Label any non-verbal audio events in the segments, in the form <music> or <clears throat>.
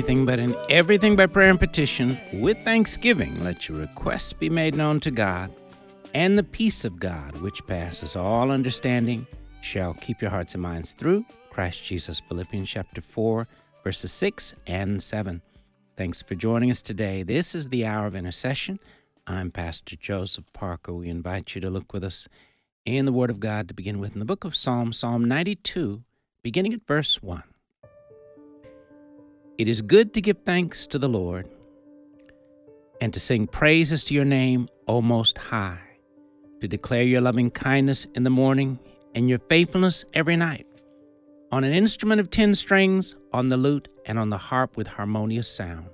Anything, but in everything by prayer and petition, with thanksgiving, let your requests be made known to God. And the peace of God, which passes all understanding, shall keep your hearts and minds through Christ Jesus. Philippians chapter 4, verses 6 and 7. Thanks for joining us today. This is the hour of intercession. I'm Pastor Joseph Parker. We invite you to look with us in the Word of God to begin with in the book of Psalms, Psalm 92, beginning at verse 1. It is good to give thanks to the Lord and to sing praises to your name, O Most High, to declare your loving kindness in the morning and your faithfulness every night, on an instrument of ten strings, on the lute, and on the harp with harmonious sound.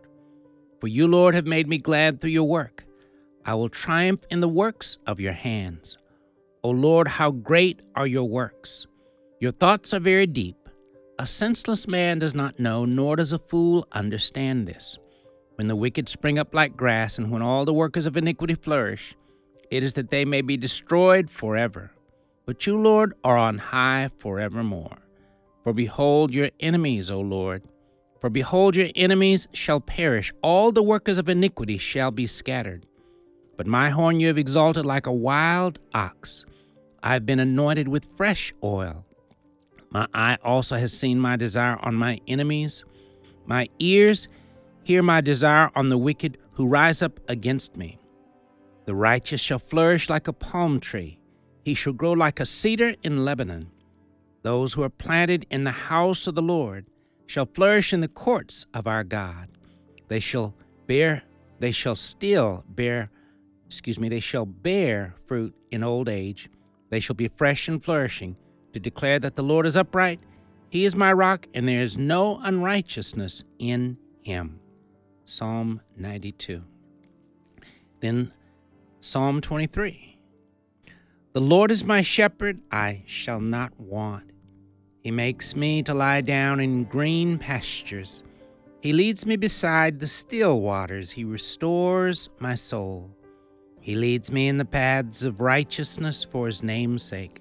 For you, Lord, have made me glad through your work. I will triumph in the works of your hands. O Lord, how great are your works! Your thoughts are very deep. A senseless man does not know, nor does a fool understand this. When the wicked spring up like grass, and when all the workers of iniquity flourish, it is that they may be destroyed forever. But you, Lord, are on high forevermore. For behold your enemies, O Lord. For behold your enemies shall perish, all the workers of iniquity shall be scattered. But my horn you have exalted like a wild ox. I have been anointed with fresh oil. My eye also has seen my desire on my enemies. My ears hear my desire on the wicked who rise up against me. The righteous shall flourish like a palm tree, he shall grow like a cedar in Lebanon. Those who are planted in the house of the Lord shall flourish in the courts of our God. They shall bear, they shall still bear, excuse me, they shall bear fruit in old age. They shall be fresh and flourishing to declare that the Lord is upright. He is my rock, and there is no unrighteousness in him. Psalm 92. Then Psalm 23. The Lord is my shepherd, I shall not want. He makes me to lie down in green pastures. He leads me beside the still waters. He restores my soul. He leads me in the paths of righteousness for his name's sake.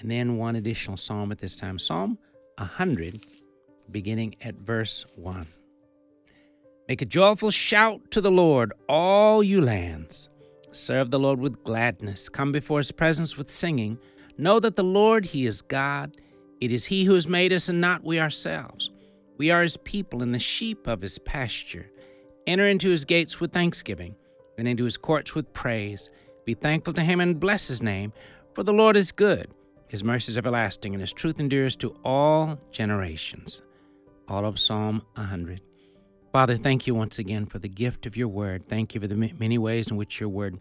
and then one additional psalm at this time Psalm 100, beginning at verse 1. Make a joyful shout to the Lord, all you lands. Serve the Lord with gladness. Come before his presence with singing. Know that the Lord, he is God. It is he who has made us and not we ourselves. We are his people and the sheep of his pasture. Enter into his gates with thanksgiving and into his courts with praise. Be thankful to him and bless his name, for the Lord is good his mercy is everlasting, and his truth endures to all generations. All of Psalm 100. Father, thank you once again for the gift of your word. Thank you for the many ways in which your word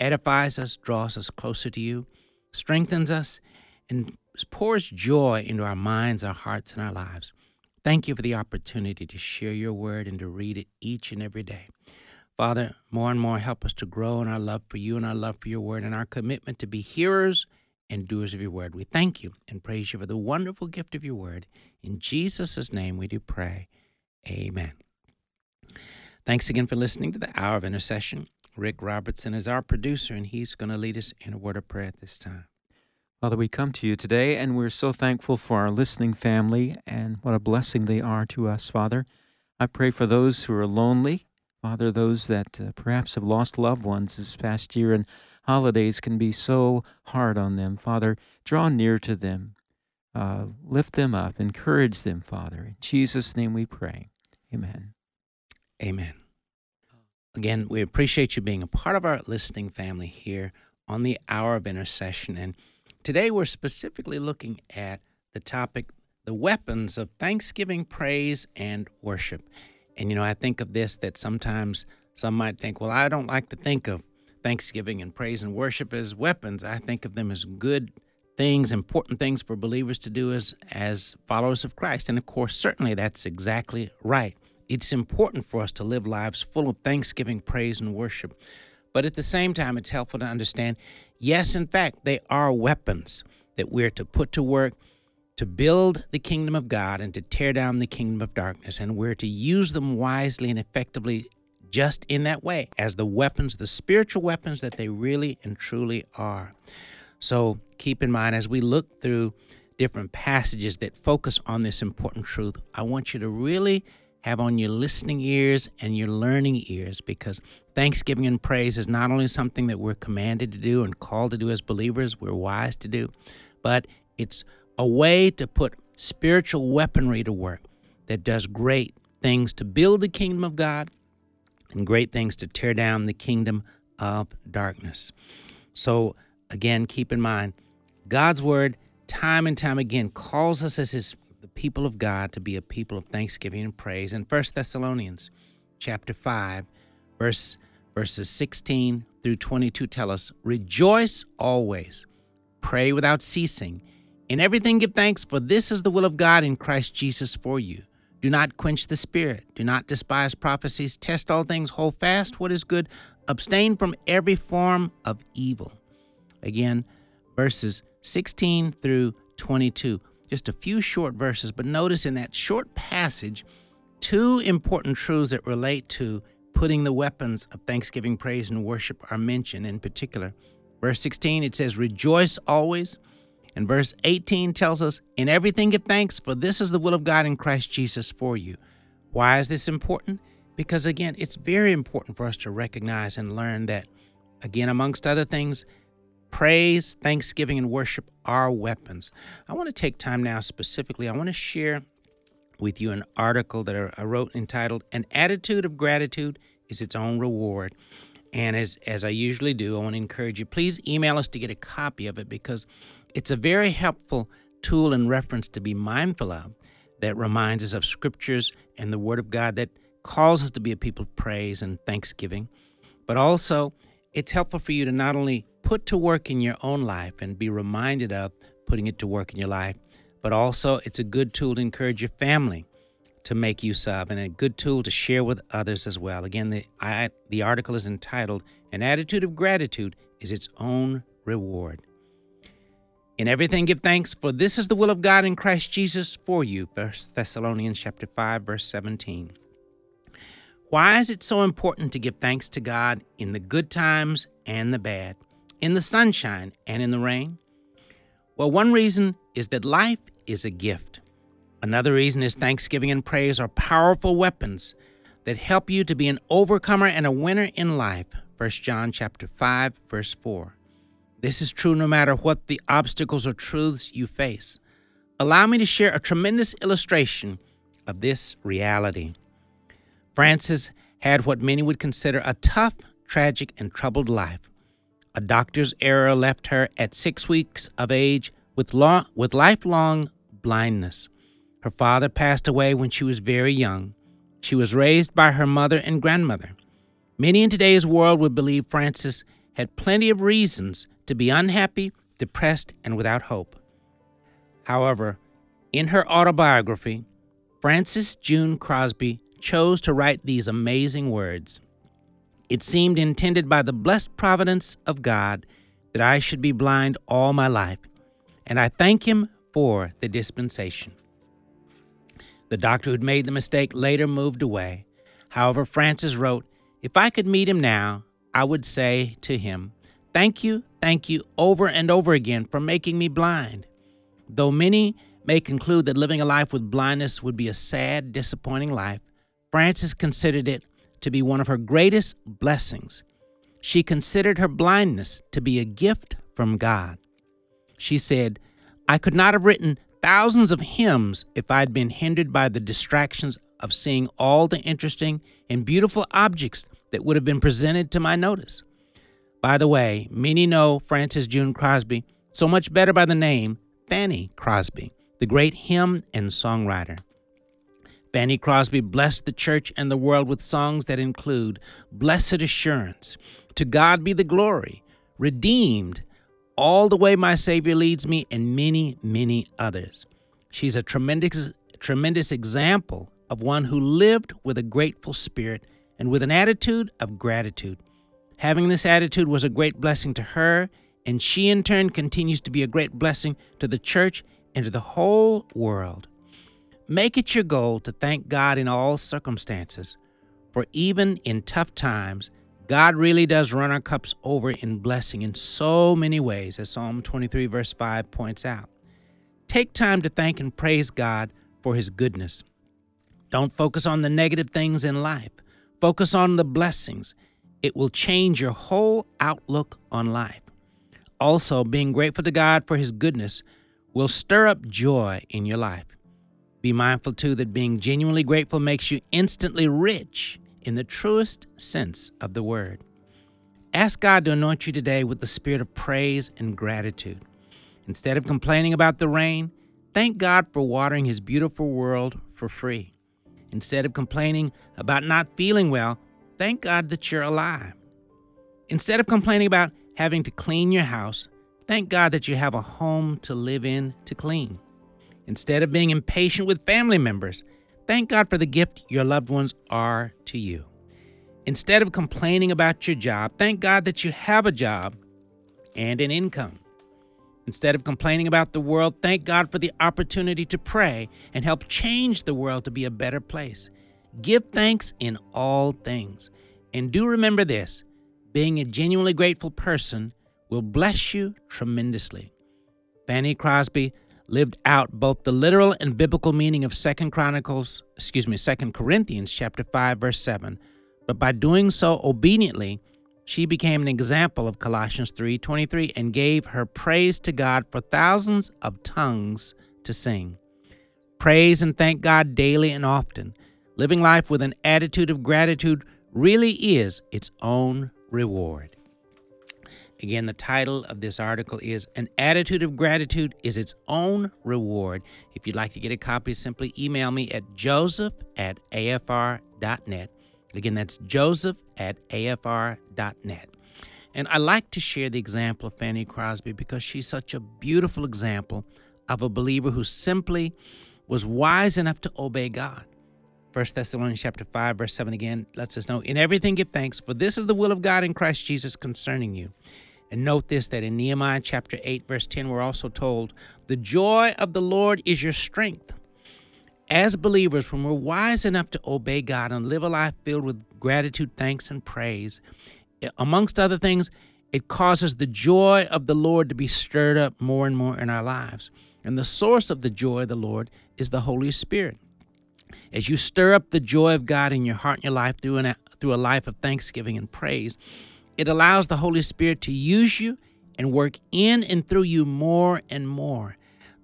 edifies us, draws us closer to you, strengthens us, and pours joy into our minds, our hearts, and our lives. Thank you for the opportunity to share your word and to read it each and every day. Father, more and more help us to grow in our love for you and our love for your word and our commitment to be hearers and doers of your word. We thank you and praise you for the wonderful gift of your word. In Jesus' name we do pray. Amen. Thanks again for listening to the Hour of Intercession. Rick Robertson is our producer, and he's going to lead us in a word of prayer at this time. Father, we come to you today, and we're so thankful for our listening family and what a blessing they are to us, Father. I pray for those who are lonely, Father, those that uh, perhaps have lost loved ones this past year and holidays can be so hard on them. Father, draw near to them. Uh, lift them up. Encourage them, Father. In Jesus' name we pray. Amen. Amen. Again, we appreciate you being a part of our listening family here on the Hour of Intercession. And today we're specifically looking at the topic the weapons of thanksgiving, praise, and worship. And, you know, I think of this that sometimes some might think, well, I don't like to think of thanksgiving and praise and worship as weapons. I think of them as good things, important things for believers to do as as followers of Christ. And of course, certainly that's exactly right. It's important for us to live lives full of thanksgiving, praise, and worship. But at the same time, it's helpful to understand yes, in fact, they are weapons that we're to put to work to build the kingdom of God and to tear down the kingdom of darkness. And we're to use them wisely and effectively just in that way as the weapons, the spiritual weapons that they really and truly are. So keep in mind as we look through different passages that focus on this important truth, I want you to really have on your listening ears and your learning ears because thanksgiving and praise is not only something that we're commanded to do and called to do as believers, we're wise to do, but it's a way to put spiritual weaponry to work that does great things to build the kingdom of God and great things to tear down the kingdom of darkness. So, again, keep in mind, God's word, time and time again, calls us as his the people of God to be a people of thanksgiving and praise. In 1 Thessalonians chapter 5, verse verses 16 through 22 tell us, "Rejoice always, pray without ceasing, in everything give thanks, for this is the will of God in Christ Jesus for you." Do not quench the spirit. Do not despise prophecies. Test all things. Hold fast what is good. Abstain from every form of evil. Again, verses 16 through 22. Just a few short verses, but notice in that short passage, two important truths that relate to putting the weapons of thanksgiving, praise, and worship are mentioned in particular. Verse 16, it says, Rejoice always. And verse 18 tells us, In everything give thanks, for this is the will of God in Christ Jesus for you. Why is this important? Because again, it's very important for us to recognize and learn that, again, amongst other things, praise, thanksgiving, and worship are weapons. I want to take time now specifically, I want to share with you an article that I wrote entitled An Attitude of Gratitude is Its Own Reward. And as, as I usually do, I want to encourage you, please email us to get a copy of it because it's a very helpful tool and reference to be mindful of that reminds us of scriptures and the Word of God that calls us to be a people of praise and thanksgiving. But also, it's helpful for you to not only put to work in your own life and be reminded of putting it to work in your life, but also it's a good tool to encourage your family to make use of and a good tool to share with others as well. Again, the, I, the article is entitled An Attitude of Gratitude is Its Own Reward. In everything give thanks, for this is the will of God in Christ Jesus for you. 1 Thessalonians chapter 5, verse 17. Why is it so important to give thanks to God in the good times and the bad, in the sunshine and in the rain? Well, one reason is that life is a gift. Another reason is thanksgiving and praise are powerful weapons that help you to be an overcomer and a winner in life. 1 John chapter 5 verse 4. This is true no matter what the obstacles or truths you face. Allow me to share a tremendous illustration of this reality. Frances had what many would consider a tough, tragic, and troubled life. A doctor's error left her at six weeks of age with, long, with lifelong blindness. Her father passed away when she was very young. She was raised by her mother and grandmother. Many in today's world would believe Frances had plenty of reasons to be unhappy, depressed, and without hope. However, in her autobiography, Frances June Crosby chose to write these amazing words. It seemed intended by the blessed providence of God that I should be blind all my life, and I thank Him for the dispensation. The doctor who'd made the mistake later moved away. However, Frances wrote, If I could meet him now, I would say to him, Thank you, thank you over and over again for making me blind. Though many may conclude that living a life with blindness would be a sad, disappointing life, Frances considered it to be one of her greatest blessings. She considered her blindness to be a gift from God. She said, I could not have written thousands of hymns if I'd been hindered by the distractions of seeing all the interesting and beautiful objects that would have been presented to my notice. By the way, many know Frances June Crosby so much better by the name Fanny Crosby, the great hymn and songwriter. Fanny Crosby blessed the church and the world with songs that include Blessed Assurance, To God Be the Glory, Redeemed, All the Way My Savior Leads Me, and many, many others. She's a tremendous, tremendous example of one who lived with a grateful spirit and with an attitude of gratitude. Having this attitude was a great blessing to her, and she in turn continues to be a great blessing to the church and to the whole world. Make it your goal to thank God in all circumstances, for even in tough times, God really does run our cups over in blessing in so many ways, as Psalm 23, verse 5 points out. Take time to thank and praise God for His goodness. Don't focus on the negative things in life, focus on the blessings. It will change your whole outlook on life. Also, being grateful to God for His goodness will stir up joy in your life. Be mindful, too, that being genuinely grateful makes you instantly rich in the truest sense of the word. Ask God to anoint you today with the spirit of praise and gratitude. Instead of complaining about the rain, thank God for watering His beautiful world for free. Instead of complaining about not feeling well, thank God that you're alive. Instead of complaining about having to clean your house, thank God that you have a home to live in to clean. Instead of being impatient with family members, thank God for the gift your loved ones are to you. Instead of complaining about your job, thank God that you have a job and an income. Instead of complaining about the world, thank God for the opportunity to pray and help change the world to be a better place. Give thanks in all things. And do remember this being a genuinely grateful person will bless you tremendously. Fanny Crosby lived out both the literal and biblical meaning of Second Chronicles, excuse me, Second Corinthians chapter 5 verse 7. But by doing so obediently, she became an example of Colossians 3:23 and gave her praise to God for thousands of tongues to sing. Praise and thank God daily and often. Living life with an attitude of gratitude really is its own reward. Again, the title of this article is An Attitude of Gratitude is Its Own Reward. If you'd like to get a copy, simply email me at joseph at afr.net. Again, that's joseph at afr.net. And I like to share the example of Fanny Crosby because she's such a beautiful example of a believer who simply was wise enough to obey God. 1 Thessalonians chapter 5 verse 7 again lets us know in everything give thanks for this is the will of God in Christ Jesus concerning you. And note this that in Nehemiah chapter 8 verse 10 we're also told the joy of the Lord is your strength as believers, when we're wise enough to obey God and live a life filled with gratitude, thanks, and praise, amongst other things, it causes the joy of the Lord to be stirred up more and more in our lives. And the source of the joy of the Lord is the Holy Spirit. As you stir up the joy of God in your heart and your life through, an, through a life of thanksgiving and praise, it allows the Holy Spirit to use you and work in and through you more and more.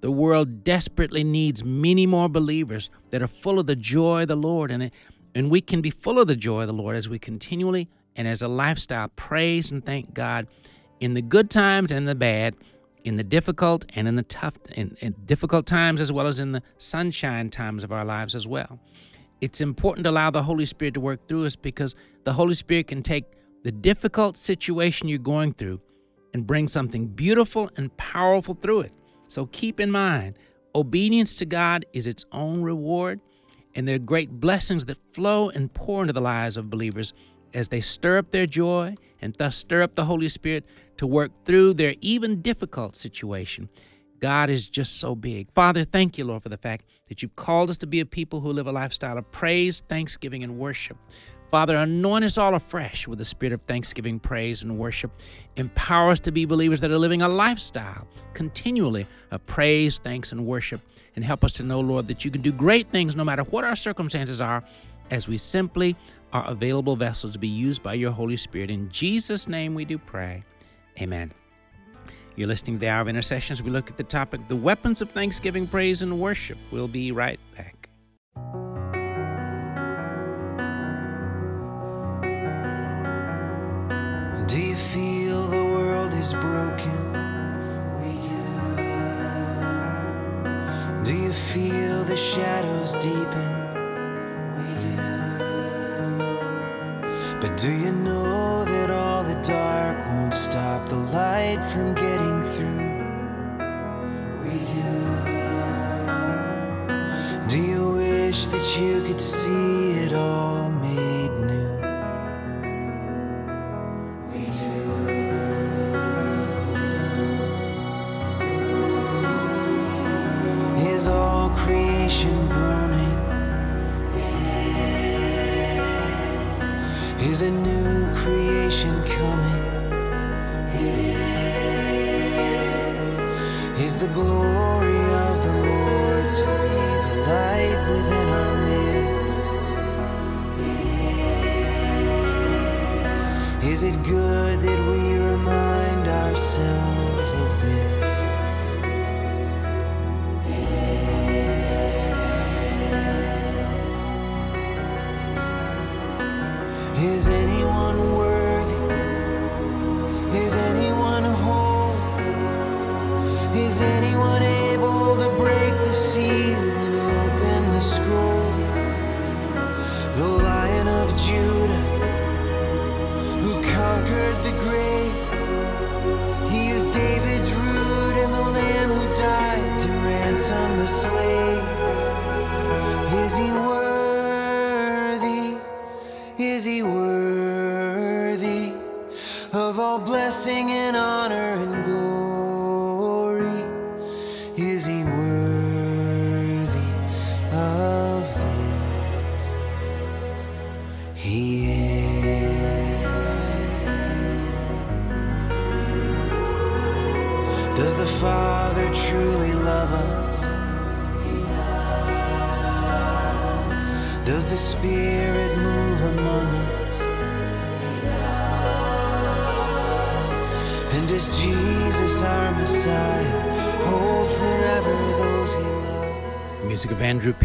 The world desperately needs many more believers that are full of the joy of the Lord. And, and we can be full of the joy of the Lord as we continually and as a lifestyle praise and thank God in the good times and the bad, in the difficult and in the tough, in, in difficult times as well as in the sunshine times of our lives as well. It's important to allow the Holy Spirit to work through us because the Holy Spirit can take the difficult situation you're going through and bring something beautiful and powerful through it. So keep in mind, obedience to God is its own reward, and there are great blessings that flow and pour into the lives of believers as they stir up their joy and thus stir up the Holy Spirit to work through their even difficult situation. God is just so big. Father, thank you, Lord, for the fact that you've called us to be a people who live a lifestyle of praise, thanksgiving, and worship. Father, anoint us all afresh with the spirit of thanksgiving, praise, and worship. Empower us to be believers that are living a lifestyle continually of praise, thanks, and worship. And help us to know, Lord, that you can do great things no matter what our circumstances are as we simply are available vessels to be used by your Holy Spirit. In Jesus' name we do pray. Amen. You're listening to the Hour of Intercessions. We look at the topic, the weapons of thanksgiving, praise, and worship. We'll be right back. Do you feel the world is broken? We do. Do you feel the shadows deepen? But do you know that all the dark won't stop the light from getting through. We do. Do you wish that you could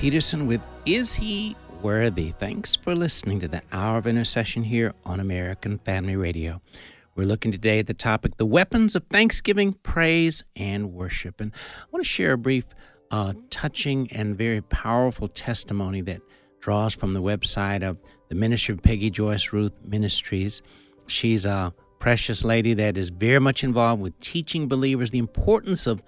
Peterson with Is He Worthy? Thanks for listening to the Hour of Intercession here on American Family Radio. We're looking today at the topic The Weapons of Thanksgiving, Praise, and Worship. And I want to share a brief, uh, touching, and very powerful testimony that draws from the website of the ministry of Peggy Joyce Ruth Ministries. She's a precious lady that is very much involved with teaching believers the importance of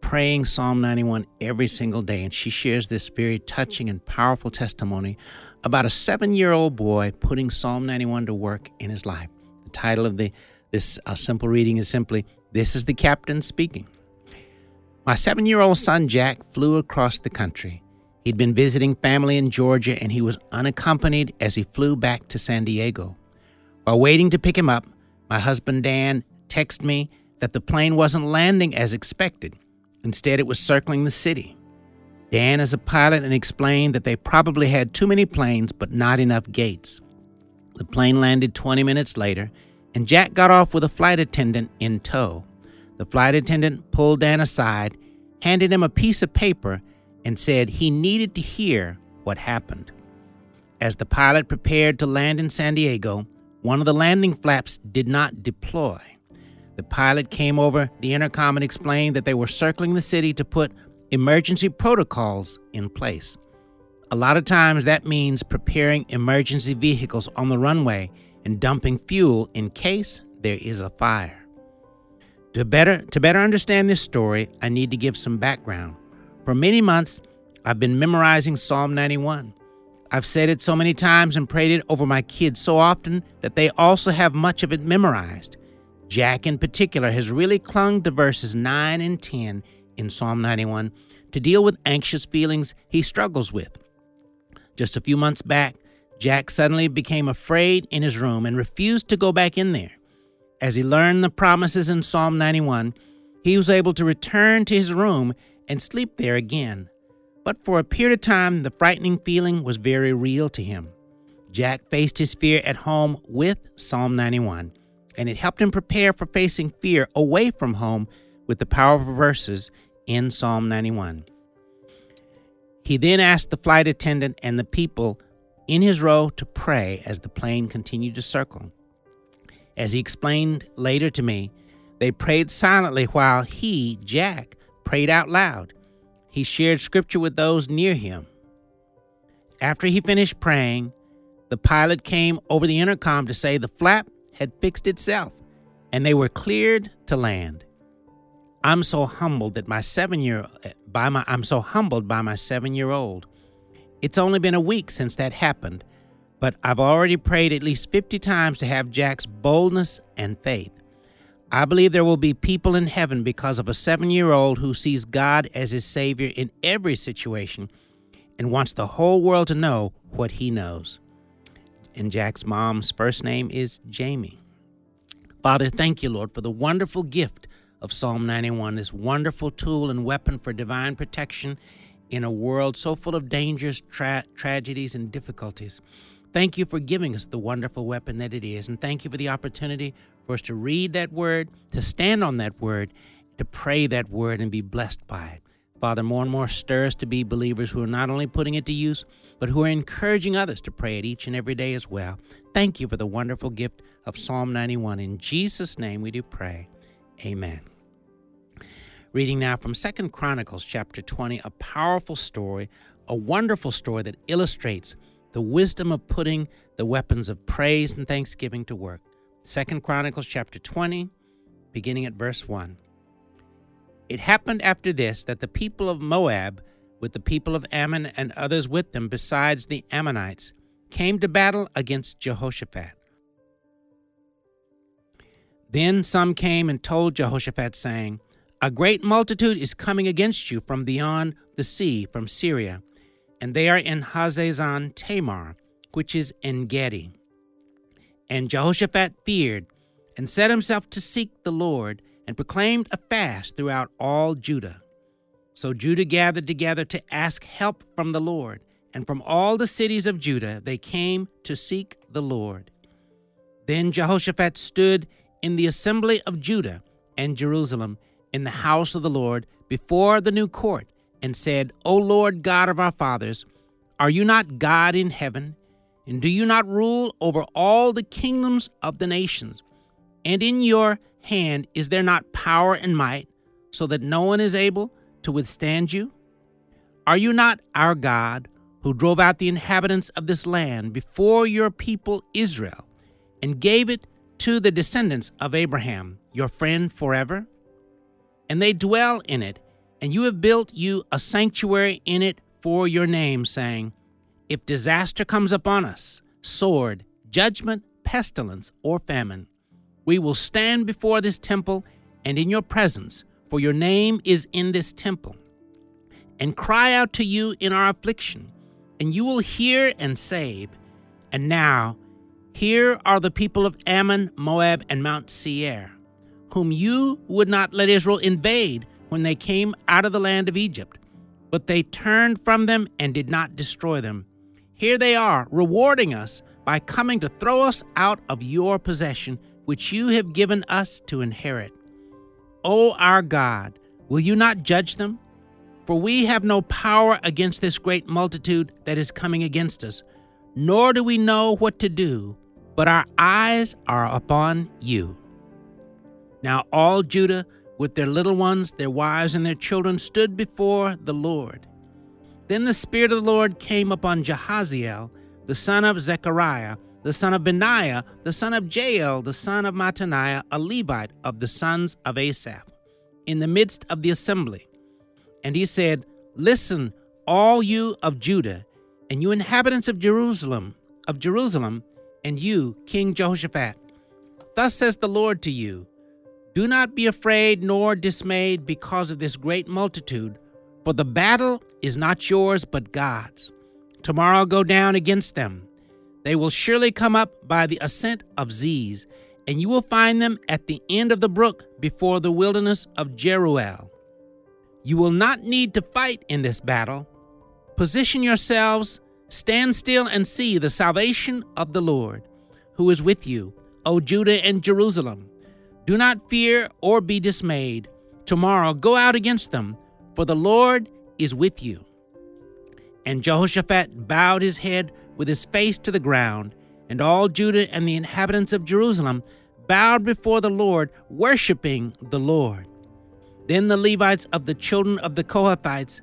praying Psalm 91 every single day. And she shares this very touching and powerful testimony about a seven year old boy putting Psalm 91 to work in his life. The title of the this uh, simple reading is simply This is the Captain Speaking. My seven year old son Jack flew across the country. He'd been visiting family in Georgia and he was unaccompanied as he flew back to San Diego. While waiting to pick him up, my husband Dan texted me that the plane wasn't landing as expected. Instead, it was circling the city. Dan is a pilot and explained that they probably had too many planes but not enough gates. The plane landed 20 minutes later, and Jack got off with a flight attendant in tow. The flight attendant pulled Dan aside, handed him a piece of paper, and said he needed to hear what happened. As the pilot prepared to land in San Diego, one of the landing flaps did not deploy. The pilot came over the intercom and explained that they were circling the city to put emergency protocols in place. A lot of times that means preparing emergency vehicles on the runway and dumping fuel in case there is a fire. To better, to better understand this story, I need to give some background. For many months, I've been memorizing Psalm 91. I've said it so many times and prayed it over my kids so often that they also have much of it memorized. Jack, in particular, has really clung to verses 9 and 10 in Psalm 91 to deal with anxious feelings he struggles with. Just a few months back, Jack suddenly became afraid in his room and refused to go back in there. As he learned the promises in Psalm 91, he was able to return to his room and sleep there again. But for a period of time, the frightening feeling was very real to him. Jack faced his fear at home with Psalm 91, and it helped him prepare for facing fear away from home with the powerful verses in Psalm 91. He then asked the flight attendant and the people in his row to pray as the plane continued to circle. As he explained later to me, they prayed silently while he, Jack, prayed out loud. He shared scripture with those near him. After he finished praying, the pilot came over the intercom to say the flap had fixed itself and they were cleared to land. I'm so humbled that my seven year by my I'm so humbled by my seven year old. It's only been a week since that happened, but I've already prayed at least 50 times to have Jack's boldness and faith. I believe there will be people in heaven because of a seven year old who sees God as his Savior in every situation and wants the whole world to know what he knows. And Jack's mom's first name is Jamie. Father, thank you, Lord, for the wonderful gift of Psalm 91, this wonderful tool and weapon for divine protection in a world so full of dangers, tra- tragedies, and difficulties. Thank you for giving us the wonderful weapon that it is. And thank you for the opportunity for us to read that word, to stand on that word, to pray that word, and be blessed by it. Father, more and more stir us to be believers who are not only putting it to use, but who are encouraging others to pray it each and every day as well. Thank you for the wonderful gift of Psalm 91. In Jesus' name we do pray. Amen. Reading now from Second Chronicles chapter 20, a powerful story, a wonderful story that illustrates the wisdom of putting the weapons of praise and thanksgiving to work. Second Chronicles chapter 20, beginning at verse 1. It happened after this that the people of Moab, with the people of Ammon and others with them besides the Ammonites, came to battle against Jehoshaphat. Then some came and told Jehoshaphat, saying, A great multitude is coming against you from beyond the sea, from Syria, and they are in Hazazon Tamar, which is En Gedi. And Jehoshaphat feared, and set himself to seek the Lord, and proclaimed a fast throughout all Judah. So Judah gathered together to ask help from the Lord, and from all the cities of Judah they came to seek the Lord. Then Jehoshaphat stood in the assembly of Judah and Jerusalem in the house of the Lord before the new court, and said, O Lord God of our fathers, are you not God in heaven? And do you not rule over all the kingdoms of the nations? And in your hand is there not power and might, so that no one is able to withstand you? Are you not our God, who drove out the inhabitants of this land before your people Israel, and gave it to the descendants of Abraham, your friend forever? And they dwell in it, and you have built you a sanctuary in it for your name, saying, If disaster comes upon us, sword, judgment, pestilence, or famine, we will stand before this temple and in your presence, for your name is in this temple, and cry out to you in our affliction, and you will hear and save. And now, here are the people of Ammon, Moab, and Mount Seir, whom you would not let Israel invade when they came out of the land of Egypt, but they turned from them and did not destroy them. Here they are, rewarding us by coming to throw us out of your possession which you have given us to inherit. O our God, will you not judge them? For we have no power against this great multitude that is coming against us, nor do we know what to do, but our eyes are upon you. Now all Judah, with their little ones, their wives, and their children, stood before the Lord. Then the Spirit of the Lord came upon Jahaziel, the son of Zechariah, the son of Benaiah, the son of Jeiel, the son of Mattaniah, a Levite of the sons of Asaph, in the midst of the assembly. And he said, Listen, all you of Judah, and you inhabitants of Jerusalem, of Jerusalem, and you, King Jehoshaphat. Thus says the Lord to you Do not be afraid nor dismayed because of this great multitude, for the battle is not yours but God's. Tomorrow go down against them they will surely come up by the ascent of Ziz, and you will find them at the end of the brook before the wilderness of Jeruel. You will not need to fight in this battle. Position yourselves, stand still, and see the salvation of the Lord, who is with you, O Judah and Jerusalem. Do not fear or be dismayed. Tomorrow go out against them, for the Lord is with you. And Jehoshaphat bowed his head with his face to the ground, and all Judah and the inhabitants of Jerusalem bowed before the Lord, worshiping the Lord. Then the Levites of the children of the Kohathites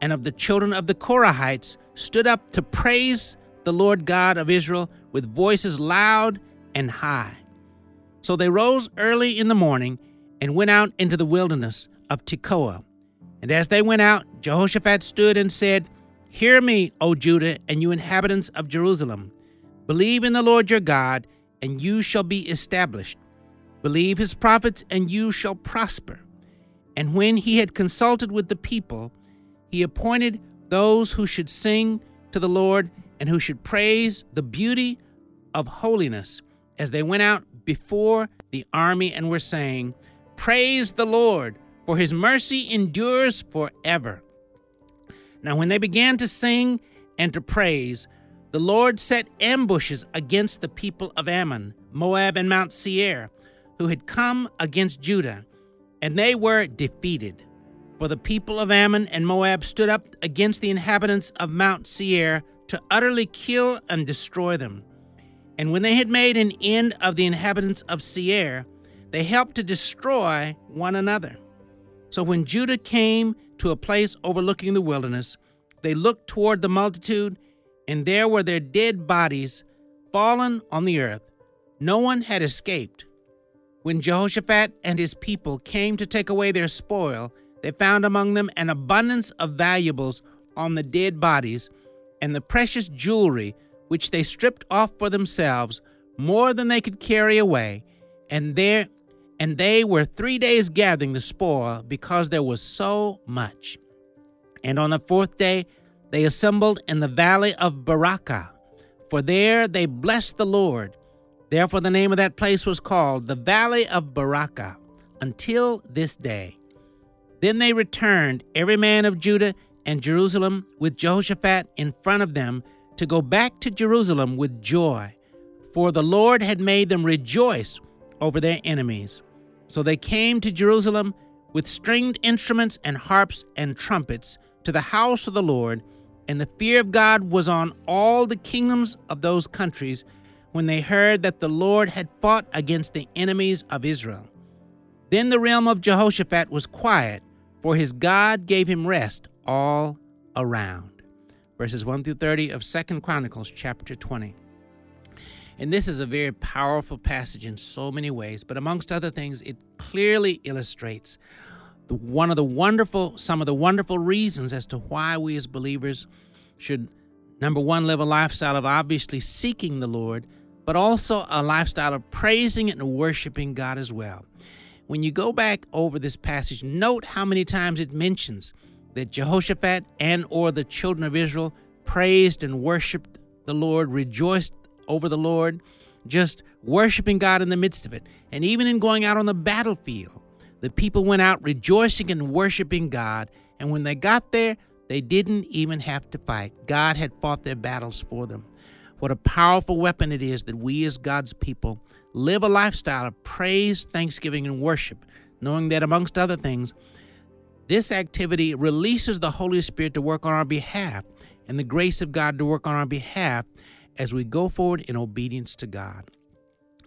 and of the children of the Korahites stood up to praise the Lord God of Israel with voices loud and high. So they rose early in the morning and went out into the wilderness of Tekoa. And as they went out, Jehoshaphat stood and said, Hear me, O Judah, and you inhabitants of Jerusalem. Believe in the Lord your God, and you shall be established. Believe his prophets, and you shall prosper. And when he had consulted with the people, he appointed those who should sing to the Lord and who should praise the beauty of holiness as they went out before the army and were saying, Praise the Lord, for his mercy endures forever. Now, when they began to sing and to praise, the Lord set ambushes against the people of Ammon, Moab, and Mount Seir, who had come against Judah, and they were defeated. For the people of Ammon and Moab stood up against the inhabitants of Mount Seir to utterly kill and destroy them. And when they had made an end of the inhabitants of Seir, they helped to destroy one another. So when Judah came to a place overlooking the wilderness, they looked toward the multitude, and there were their dead bodies fallen on the earth. No one had escaped. When Jehoshaphat and his people came to take away their spoil, they found among them an abundance of valuables on the dead bodies, and the precious jewelry which they stripped off for themselves, more than they could carry away, and there and they were three days gathering the spoil because there was so much. And on the fourth day they assembled in the valley of Berachah, for there they blessed the Lord. Therefore the name of that place was called the Valley of Berachah until this day. Then they returned, every man of Judah and Jerusalem, with Jehoshaphat in front of them, to go back to Jerusalem with joy, for the Lord had made them rejoice over their enemies. So they came to Jerusalem with stringed instruments and harps and trumpets to the house of the Lord, and the fear of God was on all the kingdoms of those countries when they heard that the Lord had fought against the enemies of Israel. Then the realm of Jehoshaphat was quiet, for his God gave him rest all around. Verses 1 through 30 of Second Chronicles chapter 20. And this is a very powerful passage in so many ways, but amongst other things, it clearly illustrates the, one of the wonderful, some of the wonderful reasons as to why we as believers should, number one, live a lifestyle of obviously seeking the Lord, but also a lifestyle of praising and worshiping God as well. When you go back over this passage, note how many times it mentions that Jehoshaphat and or the children of Israel praised and worshiped the Lord, rejoiced over the Lord, just worshiping God in the midst of it. And even in going out on the battlefield, the people went out rejoicing and worshiping God. And when they got there, they didn't even have to fight. God had fought their battles for them. What a powerful weapon it is that we, as God's people, live a lifestyle of praise, thanksgiving, and worship, knowing that, amongst other things, this activity releases the Holy Spirit to work on our behalf and the grace of God to work on our behalf as we go forward in obedience to God.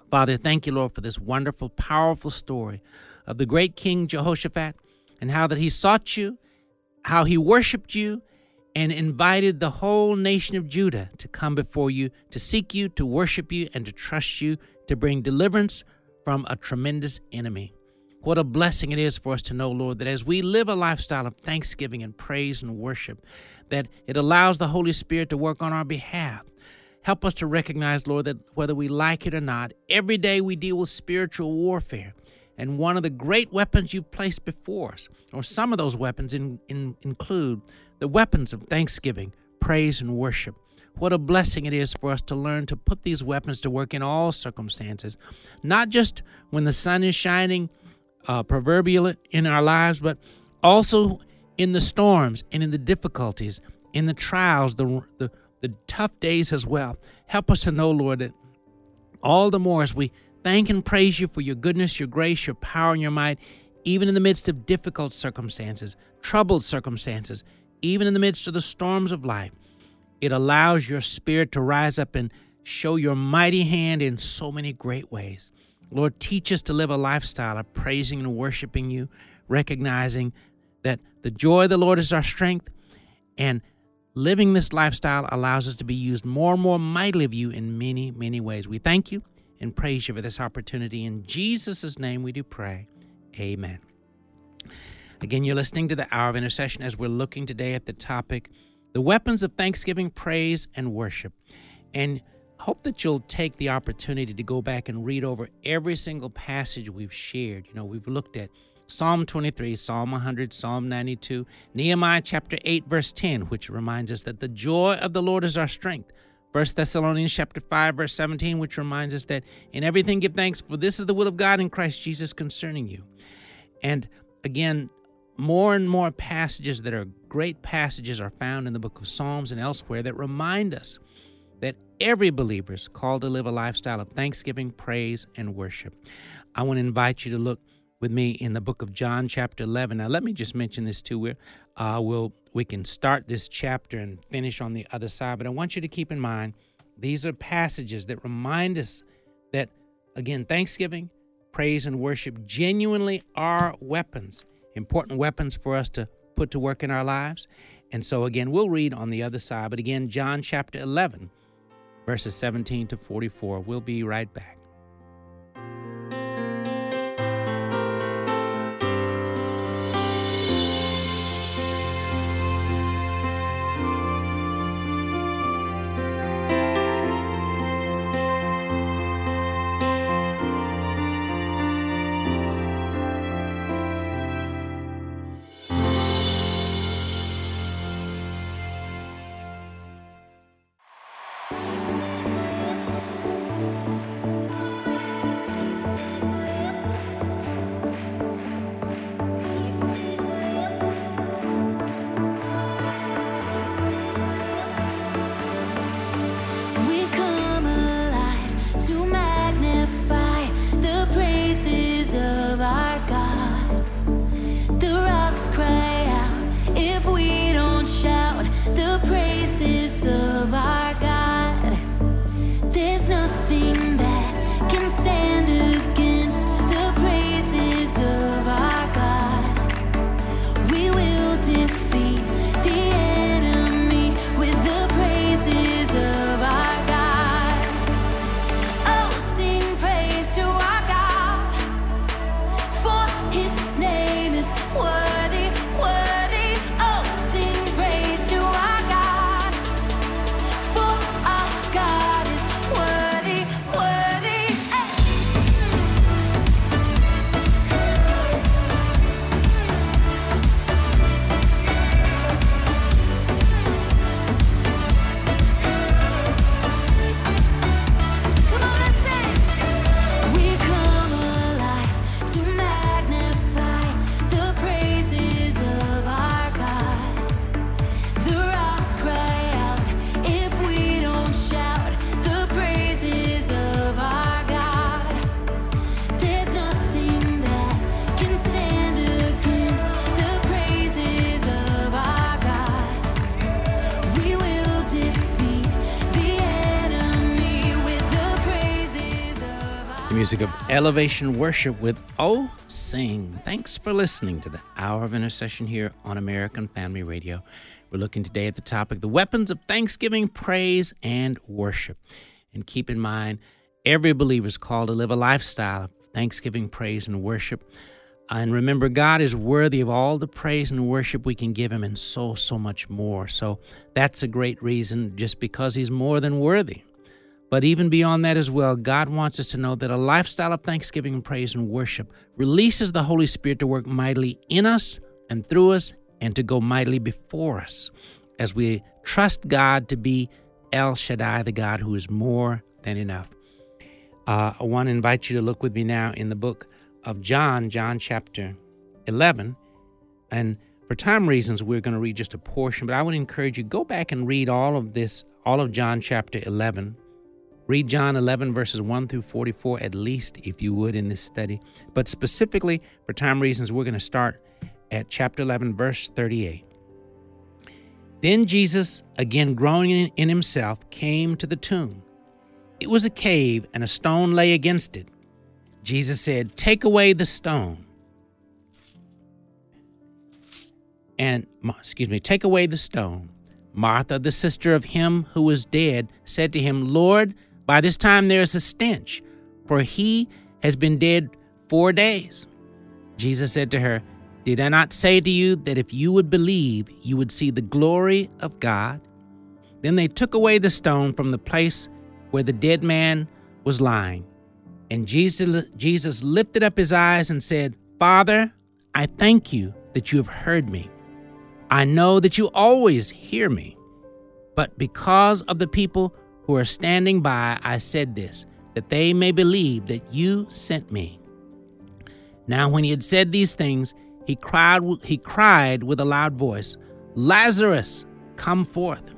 Father, thank you, Lord, for this wonderful, powerful story of the great King Jehoshaphat and how that he sought you, how he worshiped you, and invited the whole nation of Judah to come before you, to seek you, to worship you, and to trust you, to bring deliverance from a tremendous enemy. What a blessing it is for us to know, Lord, that as we live a lifestyle of thanksgiving and praise and worship, that it allows the Holy Spirit to work on our behalf, Help us to recognize, Lord, that whether we like it or not, every day we deal with spiritual warfare. And one of the great weapons you've placed before us, or some of those weapons, in, in, include the weapons of thanksgiving, praise, and worship. What a blessing it is for us to learn to put these weapons to work in all circumstances, not just when the sun is shining, uh, proverbial in our lives, but also in the storms and in the difficulties, in the trials, the, the the tough days as well. Help us to know, Lord, that all the more as we thank and praise you for your goodness, your grace, your power, and your might, even in the midst of difficult circumstances, troubled circumstances, even in the midst of the storms of life, it allows your spirit to rise up and show your mighty hand in so many great ways. Lord, teach us to live a lifestyle of praising and worshiping you, recognizing that the joy of the Lord is our strength and Living this lifestyle allows us to be used more and more mightily of you in many, many ways. We thank you and praise you for this opportunity. In Jesus' name we do pray. Amen. Again, you're listening to the Hour of Intercession as we're looking today at the topic the weapons of thanksgiving, praise, and worship. And hope that you'll take the opportunity to go back and read over every single passage we've shared. You know, we've looked at Psalm 23, Psalm 100, Psalm 92, Nehemiah chapter 8, verse 10, which reminds us that the joy of the Lord is our strength. 1 Thessalonians chapter 5, verse 17, which reminds us that in everything give thanks, for this is the will of God in Christ Jesus concerning you. And again, more and more passages that are great passages are found in the book of Psalms and elsewhere that remind us that every believer is called to live a lifestyle of thanksgiving, praise, and worship. I want to invite you to look with me in the book of John, chapter 11. Now, let me just mention this too. Where uh, we'll we can start this chapter and finish on the other side, but I want you to keep in mind these are passages that remind us that again, thanksgiving, praise, and worship genuinely are weapons, important weapons for us to put to work in our lives. And so, again, we'll read on the other side. But again, John chapter 11, verses 17 to 44. We'll be right back. Elevation worship with Oh Sing. Thanks for listening to the Hour of Intercession here on American Family Radio. We're looking today at the topic the weapons of thanksgiving, praise, and worship. And keep in mind, every believer is called to live a lifestyle of thanksgiving, praise, and worship. Uh, and remember, God is worthy of all the praise and worship we can give Him, and so, so much more. So that's a great reason, just because He's more than worthy. But even beyond that as well, God wants us to know that a lifestyle of thanksgiving and praise and worship releases the Holy Spirit to work mightily in us and through us and to go mightily before us as we trust God to be El Shaddai, the God who is more than enough. Uh, I want to invite you to look with me now in the book of John, John chapter 11. And for time reasons, we're going to read just a portion, but I would encourage you go back and read all of this, all of John chapter 11 Read John 11, verses 1 through 44, at least, if you would, in this study. But specifically, for time reasons, we're going to start at chapter 11, verse 38. Then Jesus, again groaning in himself, came to the tomb. It was a cave, and a stone lay against it. Jesus said, Take away the stone. And, excuse me, take away the stone. Martha, the sister of him who was dead, said to him, Lord, by this time there is a stench, for he has been dead four days. Jesus said to her, Did I not say to you that if you would believe, you would see the glory of God? Then they took away the stone from the place where the dead man was lying. And Jesus, Jesus lifted up his eyes and said, Father, I thank you that you have heard me. I know that you always hear me. But because of the people who are standing by, I said this, that they may believe that you sent me. Now, when he had said these things, he cried, he cried with a loud voice, Lazarus, come forth.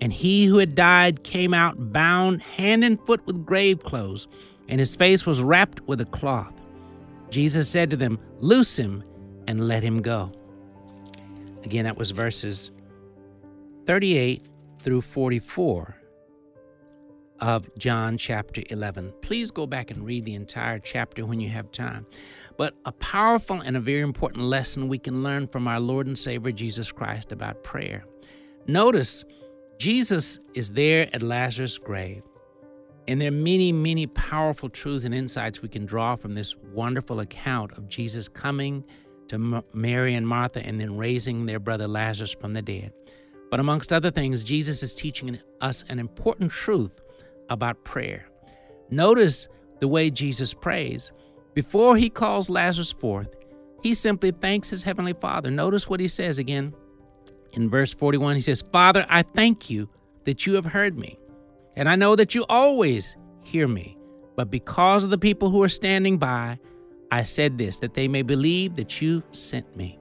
And he who had died came out bound hand and foot with grave clothes, and his face was wrapped with a cloth. Jesus said to them, Loose him and let him go. Again, that was verses 38 through 44 of John chapter 11. Please go back and read the entire chapter when you have time. But a powerful and a very important lesson we can learn from our Lord and Savior Jesus Christ about prayer. Notice Jesus is there at Lazarus' grave. And there are many, many powerful truths and insights we can draw from this wonderful account of Jesus coming to Mary and Martha and then raising their brother Lazarus from the dead. But amongst other things, Jesus is teaching us an important truth about prayer. Notice the way Jesus prays. Before he calls Lazarus forth, he simply thanks his heavenly Father. Notice what he says again in verse 41. He says, Father, I thank you that you have heard me, and I know that you always hear me. But because of the people who are standing by, I said this, that they may believe that you sent me.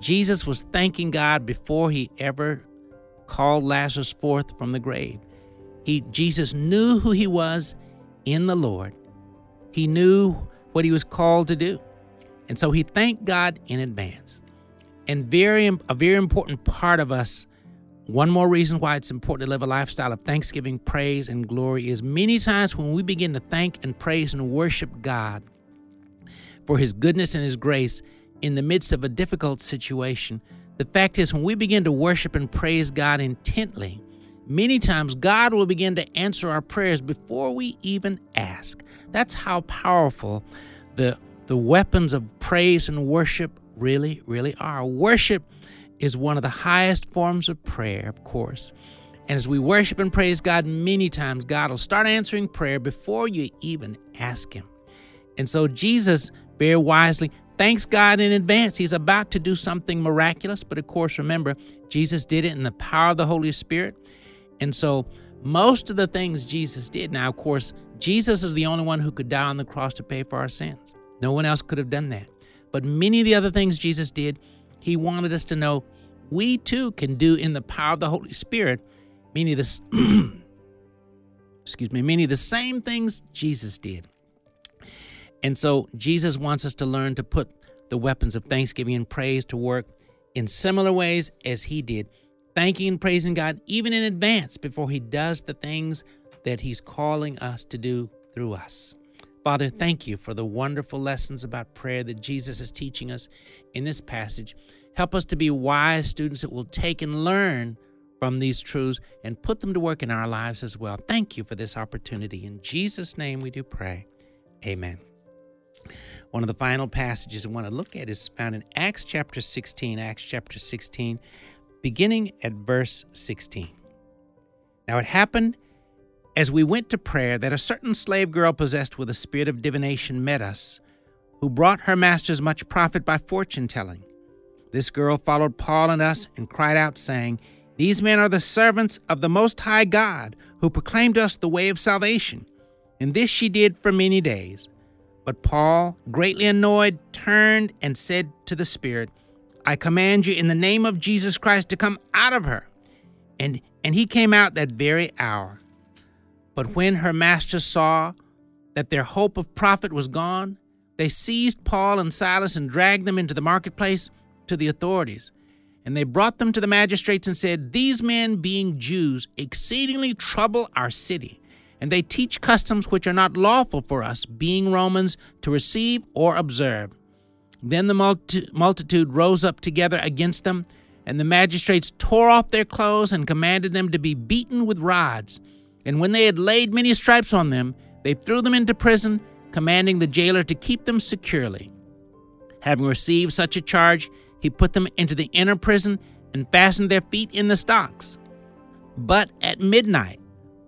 Jesus was thanking God before he ever called Lazarus forth from the grave. He, Jesus knew who he was in the Lord. He knew what he was called to do. And so he thanked God in advance. And very a very important part of us, one more reason why it's important to live a lifestyle of thanksgiving, praise, and glory is many times when we begin to thank and praise and worship God for his goodness and his grace in the midst of a difficult situation, the fact is when we begin to worship and praise God intently, Many times, God will begin to answer our prayers before we even ask. That's how powerful the, the weapons of praise and worship really, really are. Worship is one of the highest forms of prayer, of course. And as we worship and praise God, many times God will start answering prayer before you even ask Him. And so Jesus very wisely thanks God in advance. He's about to do something miraculous, but of course, remember, Jesus did it in the power of the Holy Spirit. And so, most of the things Jesus did, now, of course, Jesus is the only one who could die on the cross to pay for our sins. No one else could have done that. But many of the other things Jesus did, he wanted us to know we too can do in the power of the Holy Spirit, meaning this <clears throat> excuse me, many of the same things Jesus did. And so Jesus wants us to learn to put the weapons of thanksgiving and praise to work in similar ways as he did thanking and praising God even in advance before He does the things that He's calling us to do through us. Father, thank you for the wonderful lessons about prayer that Jesus is teaching us in this passage. Help us to be wise students that will take and learn from these truths and put them to work in our lives as well. Thank you for this opportunity. In Jesus' name we do pray. Amen. One of the final passages I want to look at is found in Acts chapter 16. Acts chapter 16 beginning at verse 16. Now it happened as we went to prayer that a certain slave girl possessed with a spirit of divination met us, who brought her masters much profit by fortune telling. This girl followed Paul and us and cried out, saying, These men are the servants of the Most High God, who proclaimed us the way of salvation. And this she did for many days. But Paul, greatly annoyed, turned and said to the Spirit, I command you in the name of Jesus Christ to come out of her. And, and he came out that very hour. But when her masters saw that their hope of profit was gone, they seized Paul and Silas and dragged them into the marketplace to the authorities. And they brought them to the magistrates and said, These men, being Jews, exceedingly trouble our city, and they teach customs which are not lawful for us, being Romans, to receive or observe. Then the multitude rose up together against them, and the magistrates tore off their clothes and commanded them to be beaten with rods. And when they had laid many stripes on them, They threw them into prison, commanding the jailer to keep them securely. Having received such a charge, he put them into the inner prison and fastened their feet in the stocks. But at midnight,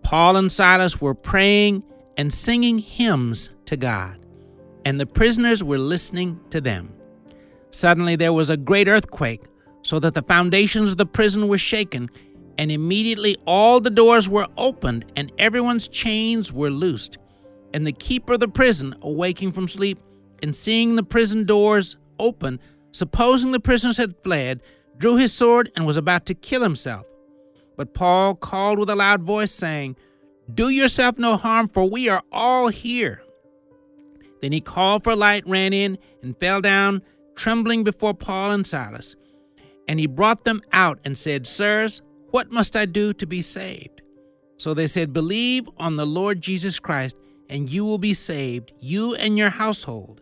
Paul and Silas were praying and singing hymns to God, and the prisoners were listening to them. Suddenly there was a great earthquake, so that the foundations of the prison were shaken, and immediately all the doors were opened, and everyone's chains were loosed. And the keeper of the prison, awaking from sleep, and seeing the prison doors open, supposing the prisoners had fled, drew his sword and was about to kill himself. But Paul called with a loud voice, saying, Do yourself no harm, for we are all here. Then he called for light, ran in, and fell down, trembling before Paul and Silas. And he brought them out and said, Sirs, what must I do to be saved? So they said, Believe on the Lord Jesus Christ, and you will be saved, you and your household.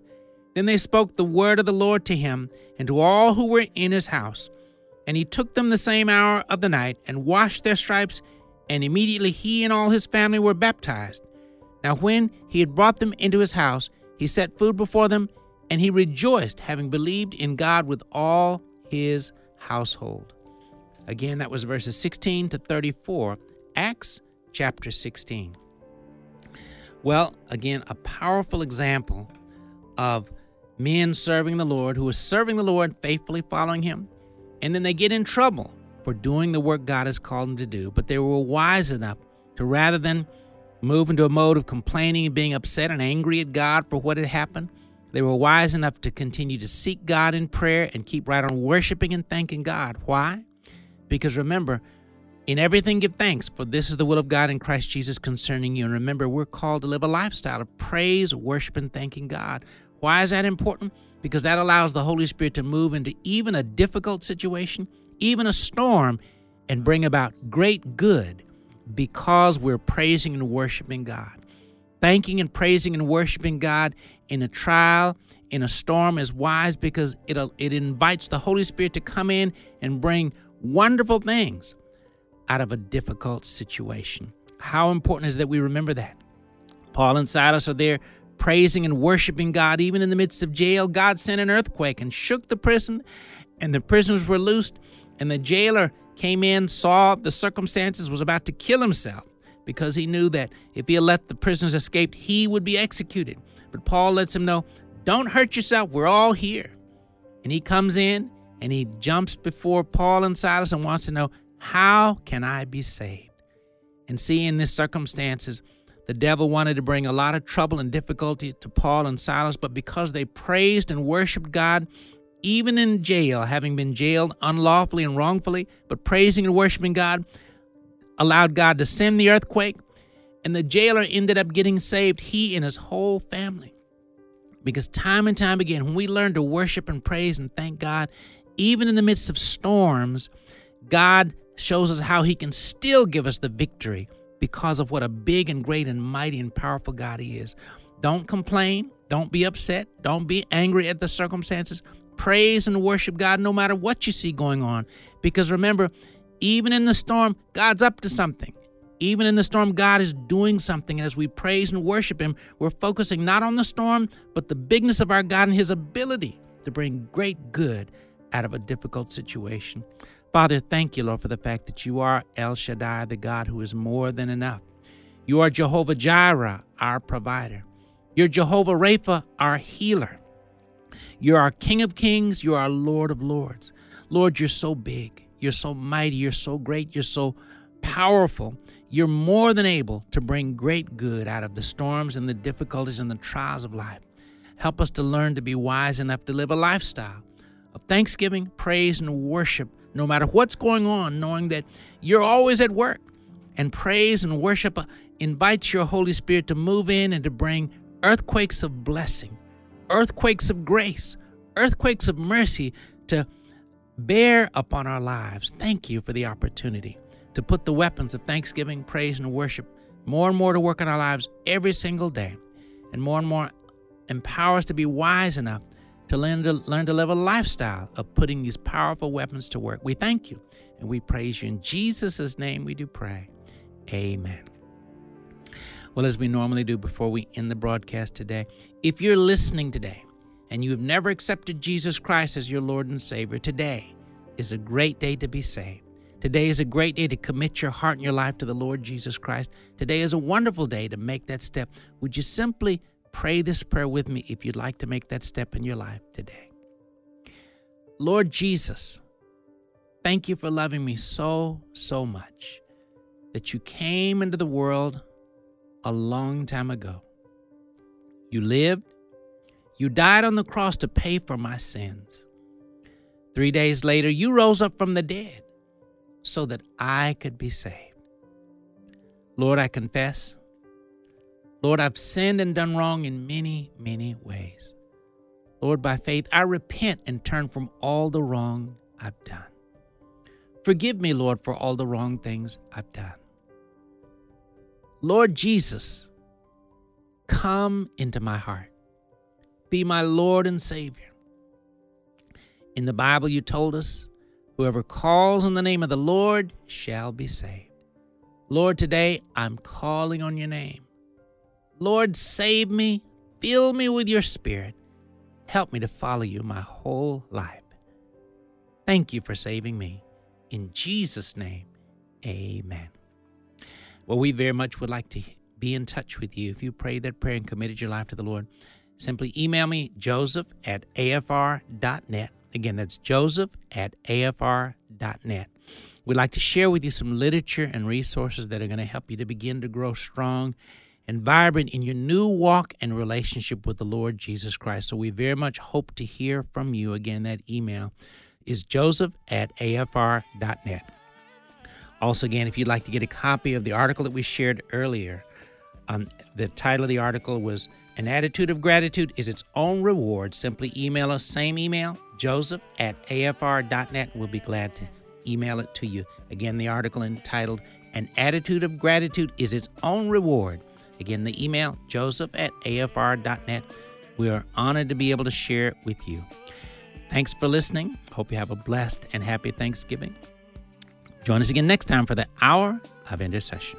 Then they spoke the word of the Lord to him and to all who were in his house. And he took them the same hour of the night and washed their stripes, and immediately he and all his family were baptized. Now, when he had brought them into his house, he set food before them, and he rejoiced, having believed in God with all his household. Again, that was verses 16 to 34, Acts chapter 16. Well, again, a powerful example of men serving the Lord who are serving the Lord, faithfully following him, and then they get in trouble for doing the work God has called them to do. But they were wise enough to rather than move into a mode of complaining and being upset and angry at God for what had happened, they were wise enough to continue to seek God in prayer and keep right on worshiping and thanking God. Why? Because remember, in everything give thanks, for this is the will of God in Christ Jesus concerning you. And remember, we're called to live a lifestyle of praise, worship, and thanking God. Why is that important? Because that allows the Holy Spirit to move into even a difficult situation, even a storm, and bring about great good because we're praising and worshiping God. Thanking and praising and worshiping God in a trial, in a storm is wise because it, it invites the Holy Spirit to come in and bring wonderful things out of a difficult situation. How important is that we remember that? Paul and Silas are there praising and worshiping God even in the midst of jail. God sent an earthquake and shook the prison, and the prisoners were loosed, and the jailer came in, saw the circumstances, was about to kill himself because he knew that if he let the prisoners escape, he would be executed. But Paul lets him know, don't hurt yourself, we're all here. And he comes in and he jumps before Paul and Silas and wants to know, how can I be saved? And see, in these circumstances, the devil wanted to bring a lot of trouble and difficulty to Paul and Silas, but because they praised and worshiped God, even in jail, having been jailed unlawfully and wrongfully, but praising and worshiping God, allowed God to send the earthquake, and the jailer ended up getting saved, he and his whole family. Because time and time again, when we learn to worship and praise and thank God, even in the midst of storms, God shows us how He can still give us the victory because of what a big and great and mighty and powerful God He is. Don't complain. Don't be upset. Don't be angry at the circumstances. Praise and worship God no matter what you see going on. Because remember, even in the storm, God's up to something. Even in the storm, God is doing something. And as we praise and worship Him, we're focusing not on the storm, but the bigness of our God and His ability to bring great good out of a difficult situation. Father, thank you, Lord, for the fact that you are El Shaddai, the God who is more than enough. You are Jehovah Jireh, our provider. You're Jehovah Rapha, our healer. You're our King of Kings. You're our Lord of Lords. Lord, you're so big. You're so mighty. You're so great. You're so powerful. You're more than able to bring great good out of the storms and the difficulties and the trials of life. Help us to learn to be wise enough to live a lifestyle of thanksgiving, praise, and worship, no matter what's going on, knowing that you're always at work. And praise and worship invites your Holy Spirit to move in and to bring earthquakes of blessing, earthquakes of grace, earthquakes of mercy to bear upon our lives. Thank you for the opportunity to put the weapons of thanksgiving, praise, and worship more and more to work in our lives every single day, and more and more empower us to be wise enough to learn to learn to live a lifestyle of putting these powerful weapons to work. We thank you and we praise you. In Jesus' name we do pray. Amen. Well, as we normally do before we end the broadcast today, if you're listening today and you have never accepted Jesus Christ as your Lord and Savior, today is a great day to be saved. Today is a great day to commit your heart and your life to the Lord Jesus Christ. Today is a wonderful day to make that step. Would you simply pray this prayer with me if you'd like to make that step in your life today? Lord Jesus, thank you for loving me so, so much that you came into the world a long time ago. You lived, you died on the cross to pay for my sins. Three days later, you rose up from the dead so that I could be saved. Lord, I confess. Lord, I've sinned and done wrong in many, many ways. Lord, by faith, I repent and turn from all the wrong I've done. Forgive me, Lord, for all the wrong things I've done. Lord Jesus, come into my heart. Be my Lord and Savior. In the Bible, you told us, whoever calls on the name of the Lord shall be saved. Lord, today I'm calling on your name. Lord, save me, fill me with your spirit. Help me to follow you my whole life. Thank you for saving me. In Jesus' name, amen. Well, we very much would like to be in touch with you. If you prayed that prayer and committed your life to the Lord, simply email me, joseph at afr.net. Again, that's joseph at afr.net. We'd like to share with you some literature and resources that are going to help you to begin to grow strong and vibrant in your new walk and relationship with the Lord Jesus Christ. So we very much hope to hear from you. Again, that email is joseph at afr.net. Also, again, if you'd like to get a copy of the article that we shared earlier, um, the title of the article was An Attitude of Gratitude is Its Own Reward. Simply email us, same email, joseph at afr.net. We'll be glad to email it to you. Again, the article entitled An Attitude of Gratitude is Its Own Reward. Again, the email, joseph at afr.net. We are honored to be able to share it with you. Thanks for listening. Hope you have a blessed and happy Thanksgiving. Join us again next time for the Hour of Intercession.